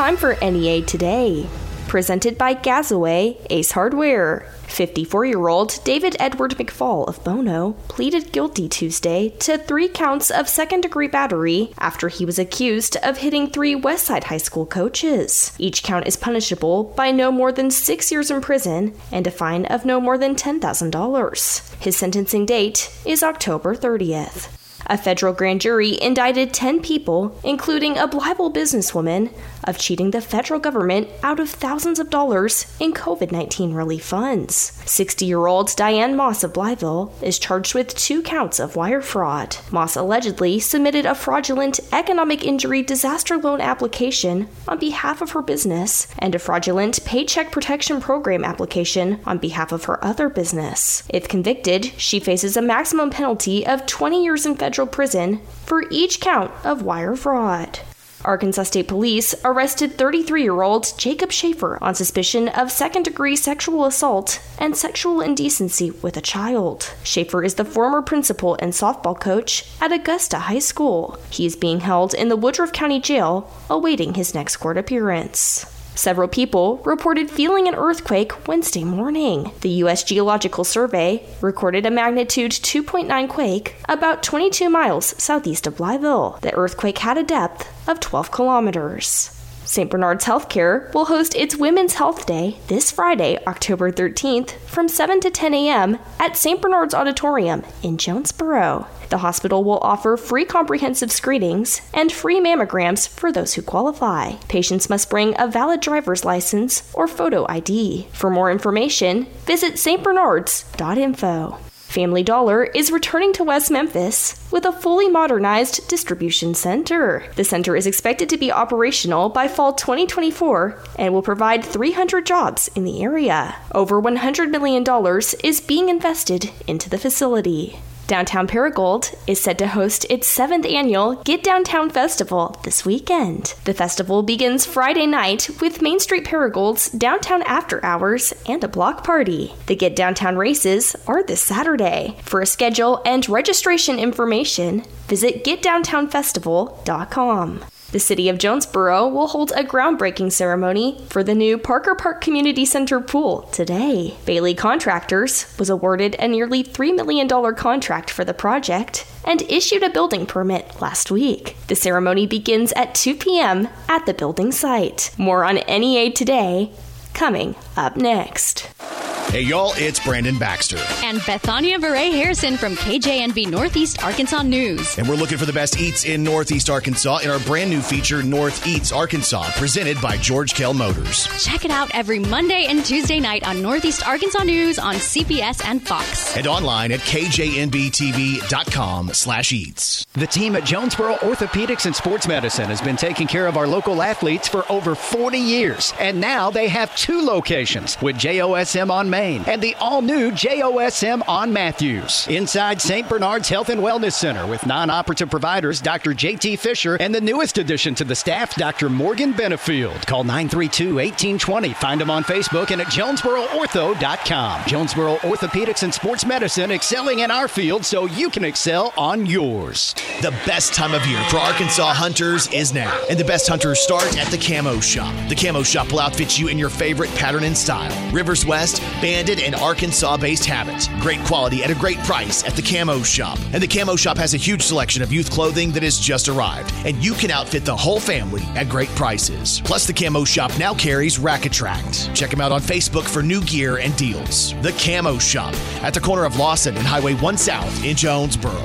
time for NEA Today, presented by Gazaway Ace Hardware. 54 year old David Edward McFall of Bono pleaded guilty Tuesday to three counts of second degree battery after he was accused of hitting three Westside High School coaches. Each count is punishable by no more than six years in prison and a fine of no more than $10,000. His sentencing date is October 30th. A federal grand jury indicted 10 people, including a Blytheville businesswoman, of cheating the federal government out of thousands of dollars in COVID 19 relief funds. 60 year old Diane Moss of Blytheville is charged with two counts of wire fraud. Moss allegedly submitted a fraudulent economic injury disaster loan application on behalf of her business and a fraudulent Paycheck Protection Program application on behalf of her other business. If convicted, she faces a maximum penalty of 20 years in federal prison for each count of wire fraud. Arkansas State Police arrested 33 year old Jacob Schaefer on suspicion of second degree sexual assault and sexual indecency with a child. Schaefer is the former principal and softball coach at Augusta High School. He is being held in the Woodruff County Jail awaiting his next court appearance. Several people reported feeling an earthquake Wednesday morning. The U.S. Geological Survey recorded a magnitude 2.9 quake about 22 miles southeast of Blytheville. The earthquake had a depth of 12 kilometers. St. Bernard's Healthcare will host its Women's Health Day this Friday, October 13th, from 7 to 10 a.m. at St. Bernard's Auditorium in Jonesboro. The hospital will offer free comprehensive screenings and free mammograms for those who qualify. Patients must bring a valid driver's license or photo ID. For more information, visit stbernards.info. Family Dollar is returning to West Memphis with a fully modernized distribution center. The center is expected to be operational by fall 2024 and will provide 300 jobs in the area. Over $100 million is being invested into the facility. Downtown Paragould is set to host its seventh annual Get Downtown Festival this weekend. The festival begins Friday night with Main Street Paragould's Downtown After Hours and a block party. The Get Downtown races are this Saturday. For a schedule and registration information, visit getdowntownfestival.com. The city of Jonesboro will hold a groundbreaking ceremony for the new Parker Park Community Center pool today. Bailey Contractors was awarded a nearly $3 million contract for the project and issued a building permit last week. The ceremony begins at 2 p.m. at the building site. More on NEA today, coming up next. Hey, y'all, it's Brandon Baxter. And Bethania Beret Harrison from KJNB Northeast Arkansas News. And we're looking for the best eats in Northeast Arkansas in our brand new feature, North Eats Arkansas, presented by George Kell Motors. Check it out every Monday and Tuesday night on Northeast Arkansas News on CBS and Fox. And online at kjnbtv.com slash eats. The team at Jonesboro Orthopedics and Sports Medicine has been taking care of our local athletes for over 40 years. And now they have two locations with JOSM on Main and the all new JOSM on Matthews. Inside St. Bernard's Health and Wellness Center with non operative providers Dr. JT Fisher and the newest addition to the staff, Dr. Morgan Benefield. Call 932 1820. Find them on Facebook and at JonesboroOrtho.com. Jonesboro Orthopedics and Sports Medicine excelling in our field so you can excel on yours. The best time of year for Arkansas hunters is now, and the best hunters start at the Camo Shop. The Camo Shop will outfit you in your favorite pattern and style. Rivers West, Banded, and Arkansas based habits. Great quality at a great price at the Camo Shop. And the Camo Shop has a huge selection of youth clothing that has just arrived, and you can outfit the whole family at great prices. Plus, the Camo Shop now carries Rack Attract. Check them out on Facebook for new gear and deals. The Camo Shop at the corner of Lawson and Highway 1 South in Jonesboro.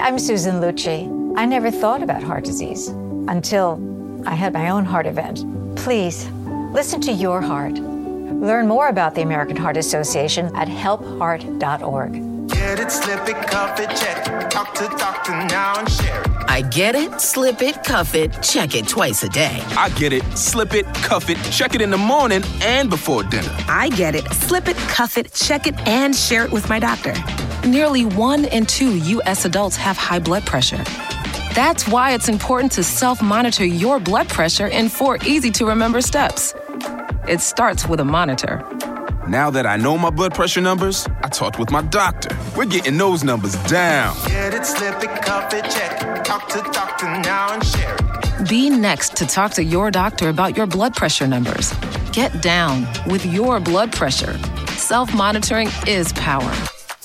I'm Susan Lucci. I never thought about heart disease until I had my own heart event. Please listen to your heart. Learn more about the American Heart Association at helpheart.org. Get it, slip it, cuff it, check it. Talk to doctor now and share it. I get it, slip it, cuff it, check it twice a day. I get it, slip it, cuff it, check it in the morning and before dinner. I get it, slip it, cuff it, check it, and share it with my doctor. Nearly one in two U.S. adults have high blood pressure. That's why it's important to self monitor your blood pressure in four easy to remember steps. It starts with a monitor. Now that I know my blood pressure numbers, I talked with my doctor. We're getting those numbers down. Get it, slip it, cuff it, check it. Talk to doctor now and share it. Be next to talk to your doctor about your blood pressure numbers. Get down with your blood pressure. Self monitoring is power.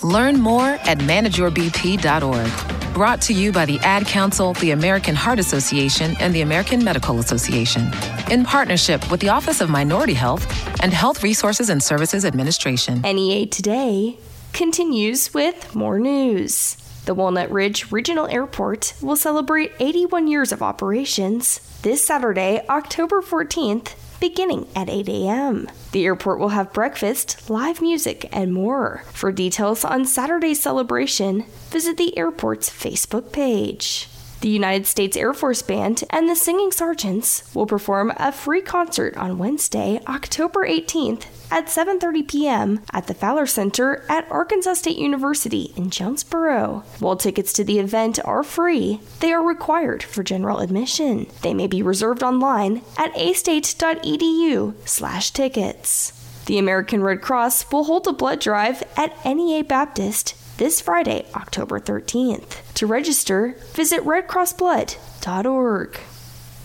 Learn more at manageyourbp.org. Brought to you by the Ad Council, the American Heart Association, and the American Medical Association. In partnership with the Office of Minority Health and Health Resources and Services Administration. NEA Today continues with more news. The Walnut Ridge Regional Airport will celebrate 81 years of operations this Saturday, October 14th, beginning at 8 a.m. The airport will have breakfast, live music, and more. For details on Saturday's celebration, visit the airport's Facebook page. The United States Air Force Band and the Singing Sergeants will perform a free concert on Wednesday, October 18th at 7:30 p.m. at the Fowler Center at Arkansas State University in Jonesboro. While tickets to the event are free, they are required for general admission. They may be reserved online at astate.edu/tickets. The American Red Cross will hold a blood drive at NEA Baptist this Friday, October 13th. To register, visit redcrossblood.org.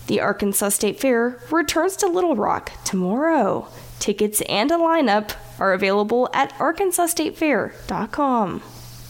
The Arkansas State Fair returns to Little Rock tomorrow. Tickets and a lineup are available at arkansasstatefair.com.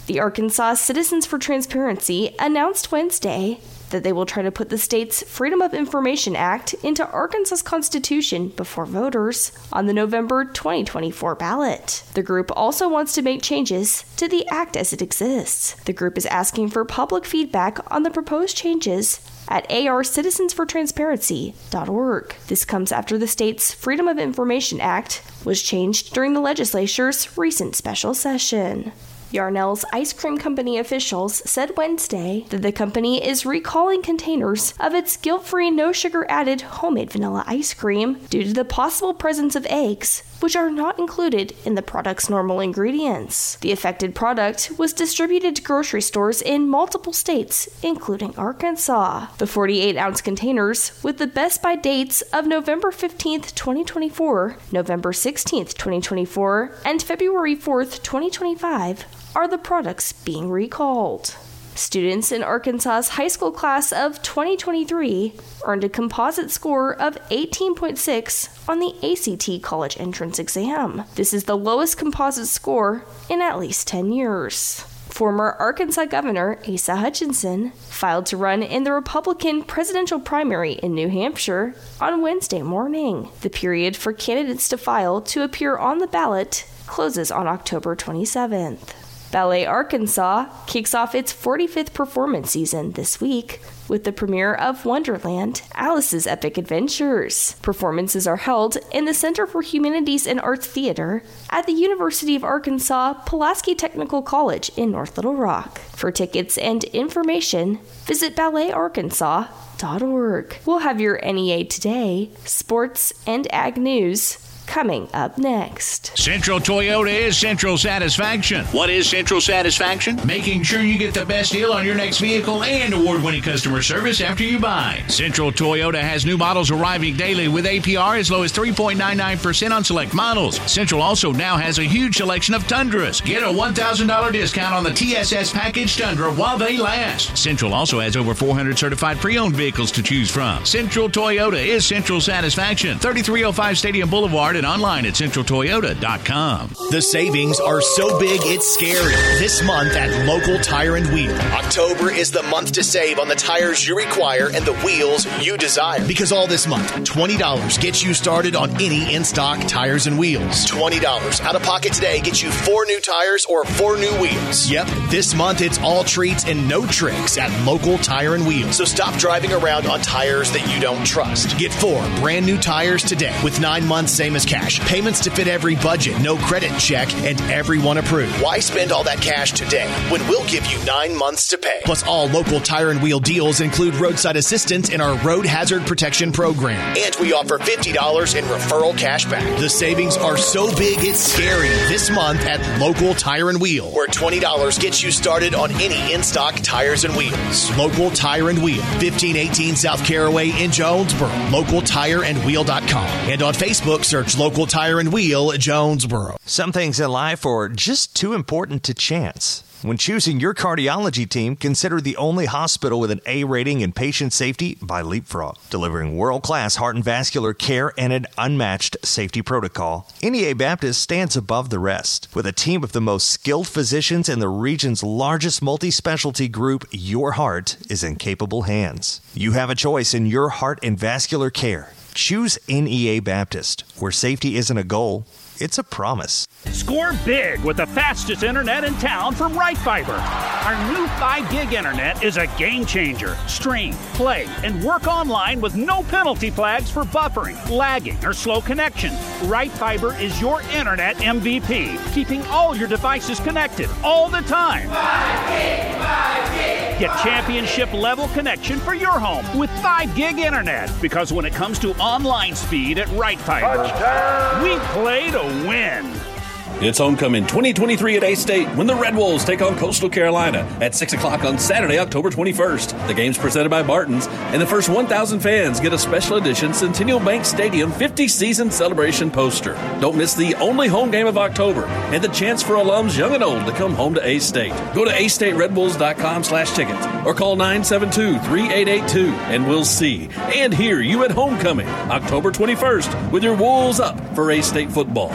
The Arkansas Citizens for Transparency announced Wednesday that they will try to put the state's Freedom of Information Act into Arkansas's Constitution before voters on the November 2024 ballot. The group also wants to make changes to the act as it exists. The group is asking for public feedback on the proposed changes at arcitizensfortransparency.org. This comes after the state's Freedom of Information Act was changed during the legislature's recent special session. Yarnell's Ice Cream Company officials said Wednesday that the company is recalling containers of its guilt free, no sugar added homemade vanilla ice cream due to the possible presence of eggs, which are not included in the product's normal ingredients. The affected product was distributed to grocery stores in multiple states, including Arkansas. The 48 ounce containers, with the best by dates of November 15, 2024, November 16, 2024, and February 4, 2025, are the products being recalled. Students in Arkansas's high school class of 2023 earned a composite score of 18.6 on the ACT college entrance exam. This is the lowest composite score in at least 10 years. Former Arkansas Governor Asa Hutchinson filed to run in the Republican presidential primary in New Hampshire on Wednesday morning. The period for candidates to file to appear on the ballot closes on October 27th. Ballet Arkansas kicks off its 45th performance season this week with the premiere of Wonderland Alice's Epic Adventures. Performances are held in the Center for Humanities and Arts Theater at the University of Arkansas Pulaski Technical College in North Little Rock. For tickets and information, visit balletarkansas.org. We'll have your NEA Today, sports, and ag news coming up next. Central Toyota is Central Satisfaction. What is Central Satisfaction? Making sure you get the best deal on your next vehicle and award winning customer service after you buy. Central Toyota has new models arriving daily with APR as low as 3.99% on select models. Central also now has a huge selection of Tundras. Get a $1,000 discount on the TSS package Tundra while they last. Central also has over 400 certified pre owned vehicles to choose from. Central Toyota is Central Satisfaction. 3305 Stadium Boulevard and online at centraltoyota.com. The savings are so big it's scary. This month at Local Tire and Wheel. October is the month to save on the tires you require and the wheels you desire. Because all this month, $20 gets you started on any in stock tires and wheels. $20 out of pocket today gets you four new tires or four new wheels. Yep, this month it's all treats and no tricks at Local Tire and Wheel. So stop driving around on tires that you don't trust. Get four brand new tires today with nine months, same as cash, payments to fit every budget, no credit check, and everyone approved. Why spend all that cash today when we'll give you nine months to pay? Plus, all local tire and wheel deals include roadside assistance in our road hazard protection program. And we offer $50 in referral cash back. The savings are so big it's scary this month at Local Tire and Wheel, where $20 gets you started on any in stock tires and wheels. Local Tire and Wheel, 1518 South Caraway in Jonesboro. LocalTireandWheel.com. And on Facebook, search Local Tire and Wheel Jonesboro. Some things in life are just too important to chance. When choosing your cardiology team, consider the only hospital with an A rating in patient safety by Leapfrog, delivering world class heart and vascular care and an unmatched safety protocol. NEA Baptist stands above the rest. With a team of the most skilled physicians and the region's largest multi specialty group, your heart is in capable hands. You have a choice in your heart and vascular care. Choose NEA Baptist, where safety isn't a goal, it's a promise. Score big with the fastest internet in town from Right Fiber. Our new 5 gig internet is a game changer. Stream, play, and work online with no penalty flags for buffering, lagging, or slow connection. Right Fiber is your internet MVP, keeping all your devices connected all the time. 5 gig, 5 gig, Get championship level connection for your home with 5 gig internet because when it comes to online speed at Right Fiber, we play to win. It's homecoming 2023 at A State when the Red Wolves take on Coastal Carolina at 6 o'clock on Saturday, October 21st. The game's presented by Barton's, and the first 1,000 fans get a special edition Centennial Bank Stadium 50 season celebration poster. Don't miss the only home game of October and the chance for alums young and old to come home to A State. Go to astateredwolves.com slash tickets or call 972-3882 and we'll see and hear you at homecoming October 21st with your Wolves up for A State football.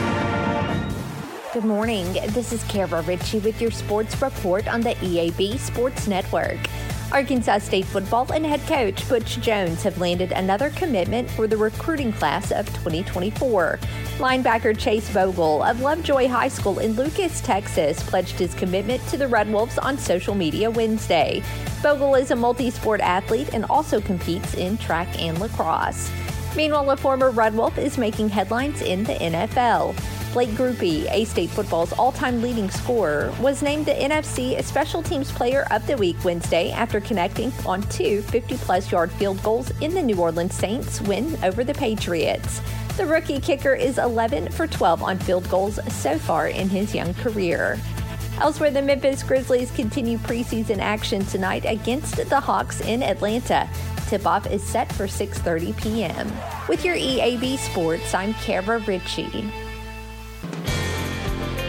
Good morning. This is Kara Ritchie with your sports report on the EAB Sports Network. Arkansas State football and head coach Butch Jones have landed another commitment for the recruiting class of 2024. Linebacker Chase Vogel of Lovejoy High School in Lucas, Texas, pledged his commitment to the Red Wolves on social media Wednesday. Vogel is a multi sport athlete and also competes in track and lacrosse. Meanwhile, a former Red Wolf is making headlines in the NFL. Blake Grupe, A State football's all time leading scorer, was named the NFC Special Teams Player of the Week Wednesday after connecting on two 50 plus yard field goals in the New Orleans Saints win over the Patriots. The rookie kicker is 11 for 12 on field goals so far in his young career. Elsewhere, the Memphis Grizzlies continue preseason action tonight against the Hawks in Atlanta. Tip-off is set for 6:30 p.m. With your EAB Sports, I'm Kara Ritchie.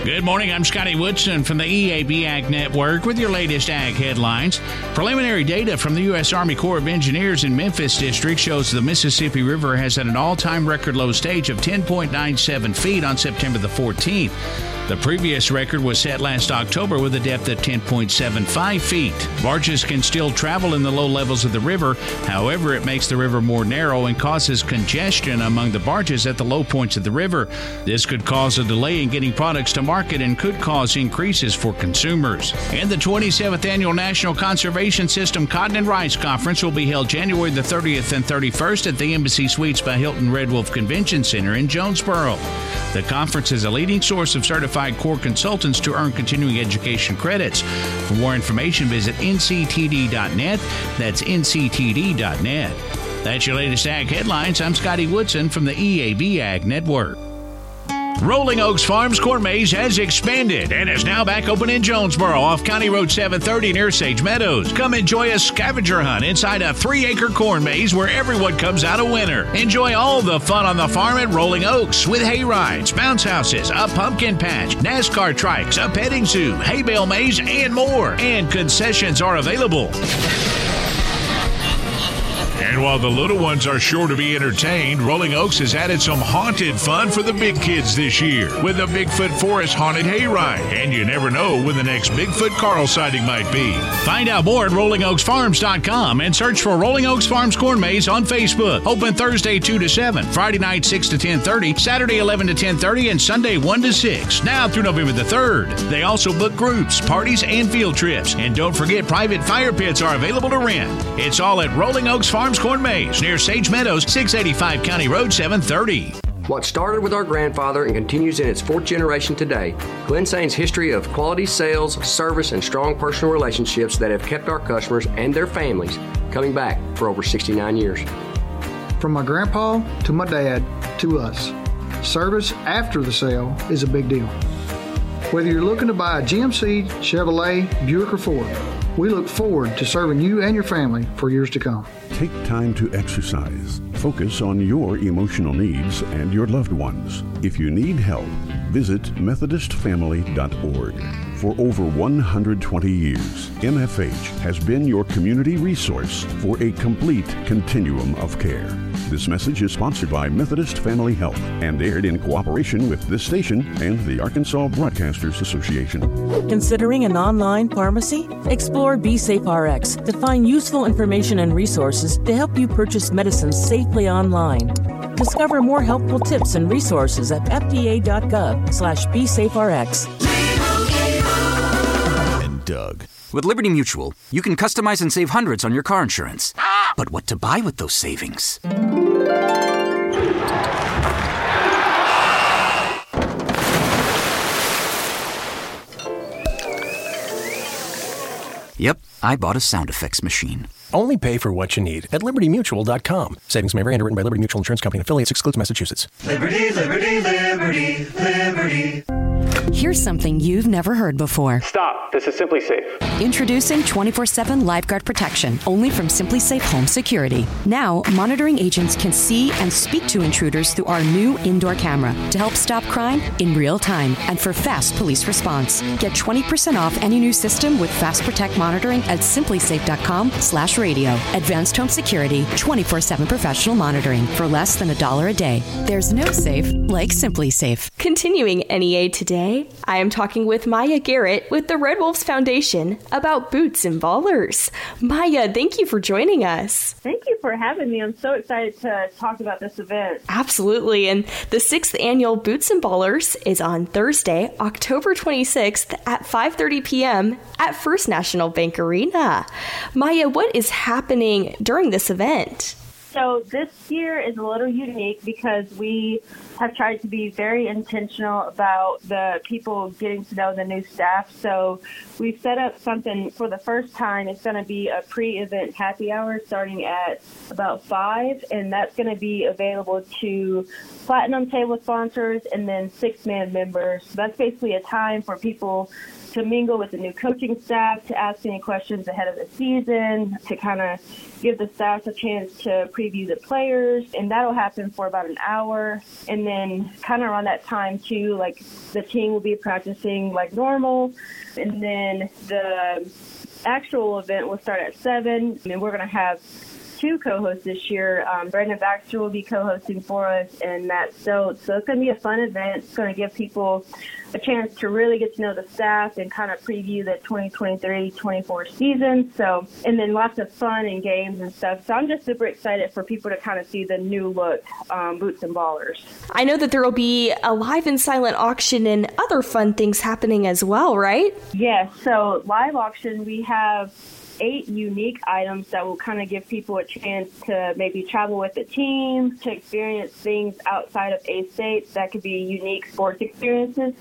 Good morning. I'm Scotty Woodson from the EAB Ag Network with your latest ag headlines. Preliminary data from the U.S. Army Corps of Engineers in Memphis District shows the Mississippi River has at an all time record low stage of 10.97 feet on September the 14th. The previous record was set last October with a depth of 10.75 feet. Barges can still travel in the low levels of the river, however, it makes the river more narrow and causes congestion among the barges at the low points of the river. This could cause a delay in getting products to market and could cause increases for consumers. And the 27th Annual National Conservation System Cotton and Rice Conference will be held January the 30th and 31st at the Embassy Suites by Hilton Red Wolf Convention Center in Jonesboro. The conference is a leading source of certified core consultants to earn continuing education credits. For more information, visit nctd.net. That's nctd.net. That's your latest ag headlines. I'm Scotty Woodson from the EAB Ag Network. Rolling Oaks Farms Corn Maze has expanded and is now back open in Jonesboro off County Road 730 near Sage Meadows. Come enjoy a scavenger hunt inside a three acre corn maze where everyone comes out a winner. Enjoy all the fun on the farm at Rolling Oaks with hay rides, bounce houses, a pumpkin patch, NASCAR trikes, a petting zoo, hay bale maze, and more. And concessions are available. And while the little ones are sure to be entertained, Rolling Oaks has added some haunted fun for the big kids this year with the Bigfoot Forest Haunted Hayride. And you never know when the next Bigfoot Carl sighting might be. Find out more at rollingoaksfarms.com and search for Rolling Oaks Farms Corn Maze on Facebook. Open Thursday 2 to 7, Friday night 6 to 10:30, Saturday 11 to 10:30, and Sunday 1 to 6. Now through November the 3rd. They also book groups, parties, and field trips. And don't forget private fire pits are available to rent. It's all at Rolling Oaks Farms Corn Maze near Sage Meadows, 685 County Road 730. What started with our grandfather and continues in its fourth generation today, Glensane's history of quality sales, service, and strong personal relationships that have kept our customers and their families coming back for over 69 years. From my grandpa to my dad to us, service after the sale is a big deal. Whether you're looking to buy a GMC, Chevrolet, Buick, or Ford, we look forward to serving you and your family for years to come. Take time to exercise. Focus on your emotional needs and your loved ones. If you need help, visit MethodistFamily.org. For over 120 years, MFH has been your community resource for a complete continuum of care. This message is sponsored by Methodist Family Health and aired in cooperation with this station and the Arkansas Broadcasters Association. Considering an online pharmacy? Explore BeSafeRx to find useful information and resources to help you purchase medicines safely online. Discover more helpful tips and resources at fda.gov slash besafeRx. And Doug. With Liberty Mutual, you can customize and save hundreds on your car insurance. But what to buy with those savings? Yep, I bought a sound effects machine. Only pay for what you need at libertymutual.com. Savings may vary underwritten by Liberty Mutual Insurance Company affiliates excludes Massachusetts. Liberty, liberty, liberty, liberty. Here's something you've never heard before. Stop. This is SimpliSafe. Introducing 24 7 Lifeguard Protection, only from SimpliSafe Home Security. Now, monitoring agents can see and speak to intruders through our new indoor camera to help stop crime in real time and for fast police response. Get 20% off any new system with Fast Protect monitoring at simplisafe.com slash radio. Advanced home security, 24 7 professional monitoring for less than a dollar a day. There's no safe like SimpliSafe. Continuing NEA today, I am talking with Maya Garrett with the Red Wolves Foundation about boots and ballers. Maya, thank you for joining us. Thank you for having me. I'm so excited to talk about this event. Absolutely. And the sixth annual Boots and Ballers is on Thursday, October 26th at 5:30 p.m. at First National Bank Arena. Maya, what is happening during this event? So this year is a little unique because we have tried to be very intentional about the people getting to know the new staff. So we've set up something for the first time. It's going to be a pre-event happy hour starting at about five, and that's going to be available to platinum table sponsors and then six-man members. So that's basically a time for people to mingle with the new coaching staff, to ask any questions ahead of the season, to kind of give the staff a chance to preview the players, and that'll happen for about an hour. And then, kind of around that time, too, like the team will be practicing like normal, and then the actual event will start at 7, and we're going to have two co-hosts this year. Um, Brandon Baxter will be co-hosting for us, and Matt Stokes. So it's going to be a fun event. It's going to give people a chance to really get to know the staff and kind of preview the 2023-24 season. So, and then lots of fun and games and stuff. So I'm just super excited for people to kind of see the new look um, boots and ballers. I know that there will be a live and silent auction and other fun things happening as well, right? Yes. So live auction, we have eight unique items that will kind of give people a chance to maybe travel with the team, to experience things outside of A State that could be unique sports experiences.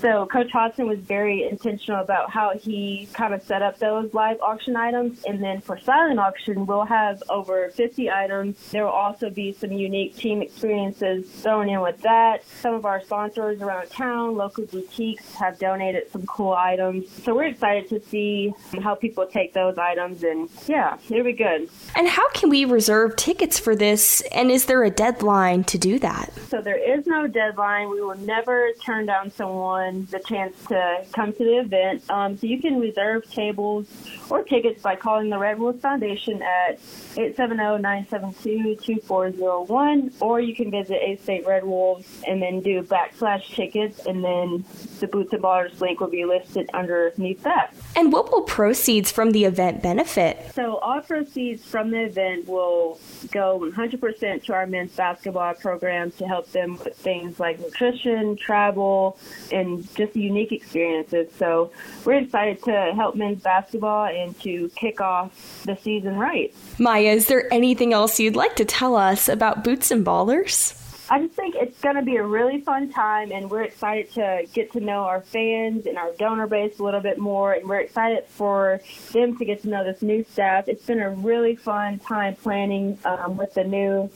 So Coach Hodgson was very intentional about how he kind of set up those live auction items. And then for silent auction, we'll have over 50 items. There will also be some unique team experiences thrown in with that. Some of our sponsors around town, local boutiques, have donated some cool items. So we're excited to see how people take those items. And yeah, it'll be good. And how can we reserve tickets for this? And is there a deadline to do that? So there is no deadline. We will never turn down someone the chance to come to the event. Um, so you can reserve tables or tickets by calling the Red Wolves Foundation at 870-972-2401 or you can visit A State Red Wolves and then do backslash tickets and then the Boots and Ballers link will be listed underneath that. And what will proceeds from the event benefit? So all proceeds from the event will go 100% to our men's basketball program to help them with things like nutrition, travel, and just unique experiences. So we're excited to help men's basketball and to kick off the season right. Maya, is there anything else you'd like to tell us about Boots and Ballers? I just think it's going to be a really fun time, and we're excited to get to know our fans and our donor base a little bit more, and we're excited for them to get to know this new staff. It's been a really fun time planning um, with the new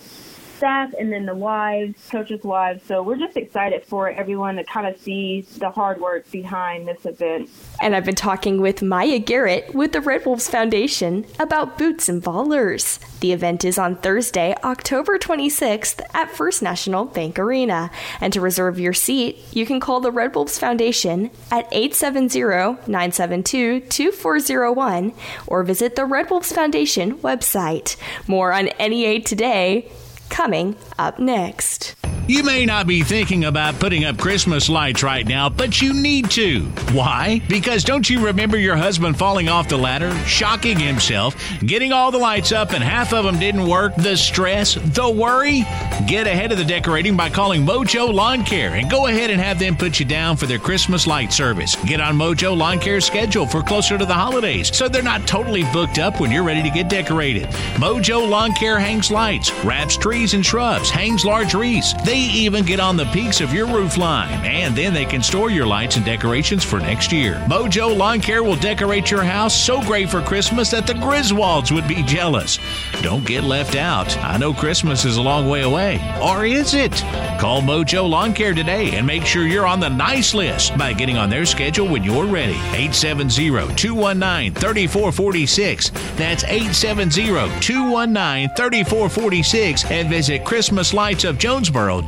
staff and then the wives, coaches' wives. So we're just excited for everyone to kind of see the hard work behind this event. And I've been talking with Maya Garrett with the Red Wolves Foundation about Boots and Ballers. The event is on Thursday, October 26th at First National Bank Arena. And to reserve your seat, you can call the Red Wolves Foundation at 870 972 2401 or visit the Red Wolves Foundation website. More on NEA today coming up next. You may not be thinking about putting up Christmas lights right now, but you need to. Why? Because don't you remember your husband falling off the ladder, shocking himself, getting all the lights up and half of them didn't work? The stress, the worry? Get ahead of the decorating by calling Mojo Lawn Care and go ahead and have them put you down for their Christmas light service. Get on Mojo Lawn Care's schedule for closer to the holidays so they're not totally booked up when you're ready to get decorated. Mojo Lawn Care hangs lights, wraps trees and shrubs, hangs large wreaths. They even get on the peaks of your roof line, and then they can store your lights and decorations for next year. Mojo Lawn Care will decorate your house so great for Christmas that the Griswolds would be jealous. Don't get left out. I know Christmas is a long way away. Or is it? Call Mojo Lawn Care today and make sure you're on the nice list by getting on their schedule when you're ready. 870 219 3446. That's 870 219 3446 and visit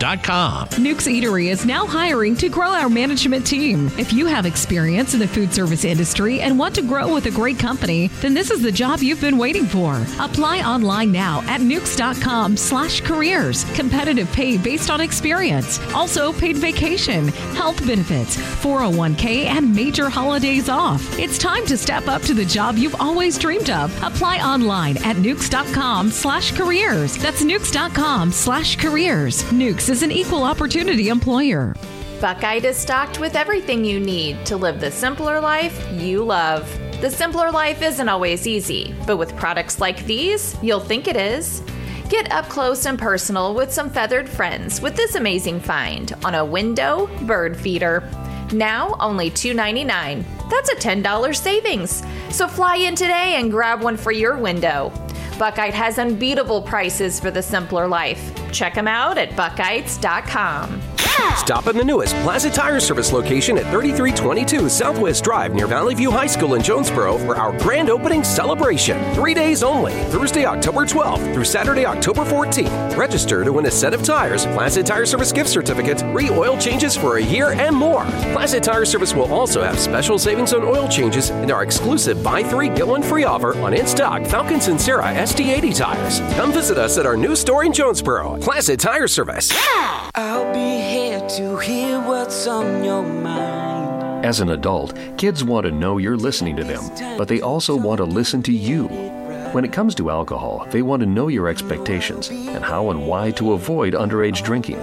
ChristmasLightsOfJonesboro.com. Newk's Eatery is now hiring to grow our management team. If you have experience in the food service industry and want to grow with a great company, then this is the job you've been waiting for. Apply online now at newks.com slash careers. Competitive pay based on experience. Also paid vacation, health benefits, 401k, and major holidays off. It's time to step up to the job you've always dreamed of. Apply online at newks.com slash careers. That's newks.com slash careers. Newk's is an equal opportunity employer. Buchheit is stocked with everything you need to live the simpler life you love. The simpler life isn't always easy, but with products like these, you'll think it is. Get up close and personal with some feathered friends with this amazing find on a window bird feeder. Now only $2.99. That's a $10 savings. So fly in today and grab one for your window. Buchheit has unbeatable prices for the simpler life. Check them out at buckeyes.com. Stop in the newest Plaza Tire Service location at 3322 Southwest Drive near Valley View High School in Jonesboro for our grand opening celebration. Three days only, Thursday, October 12th through Saturday, October 14th. Register to win a set of tires, Plaza Tire Service gift certificate, free oil changes for a year, and more. Plaza Tire Service will also have special savings on oil changes and our exclusive buy three, get one free offer on in stock Falken Sincera ST80 tires. Come visit us at our new store in Jonesboro, Plaza Tire Service. I'll be here to hear what's on your mind. As an adult, kids want to know you're listening to them, but they also want to listen to you. When it comes to alcohol, they want to know your expectations and how and why to avoid underage drinking.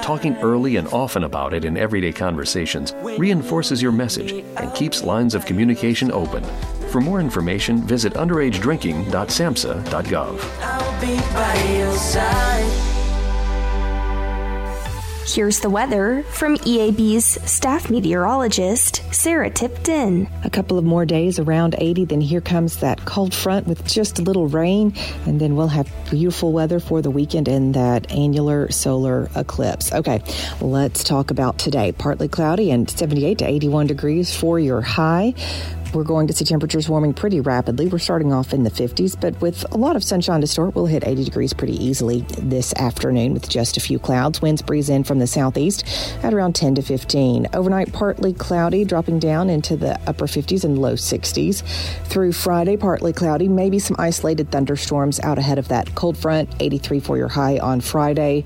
Talking early and often about it in everyday conversations reinforces your message and keeps lines of communication open. For more information, visit underagedrinking.samhsa.gov. I'll be by your side. Here's the weather from EAB's staff meteorologist, Sarah Tipton. A couple of more days around 80, then here comes that cold front with just a little rain, and then we'll have beautiful weather for the weekend and that annular solar eclipse. Okay, let's talk about today. Partly cloudy and 78 to 81 degrees for your high. We're going to see temperatures warming pretty rapidly. We're starting off in the 50s, but with a lot of sunshine to start, we'll hit 80 degrees pretty easily this afternoon with just a few clouds. Winds breeze in from the southeast at around 10 to 15. Overnight, partly cloudy, dropping down into the upper 50s and low 60s. Through Friday, partly cloudy, maybe some isolated thunderstorms out ahead of that cold front. 83 for your high on Friday.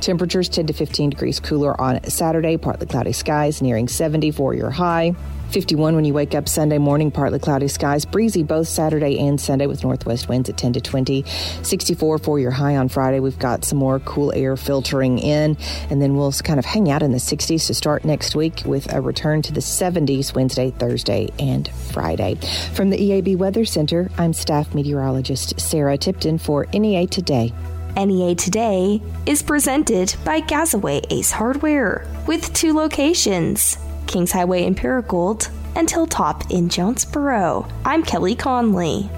Temperatures 10 to 15 degrees cooler on Saturday, partly cloudy skies nearing 70 for your high. 51 when you wake up Sunday morning, partly cloudy skies, breezy both Saturday and Sunday with northwest winds at 10 to 20. 64 for your high on Friday. We've got some more cool air filtering in, and then we'll kind of hang out in the 60s to start next week with a return to the 70s Wednesday, Thursday, and Friday. From the EAB Weather Center, I'm staff meteorologist Sarah Tipton for NEA Today. NEA Today is presented by Gazaway Ace Hardware with two locations Kings Highway in Paragould and Hilltop in Jonesboro. I'm Kelly Connelly.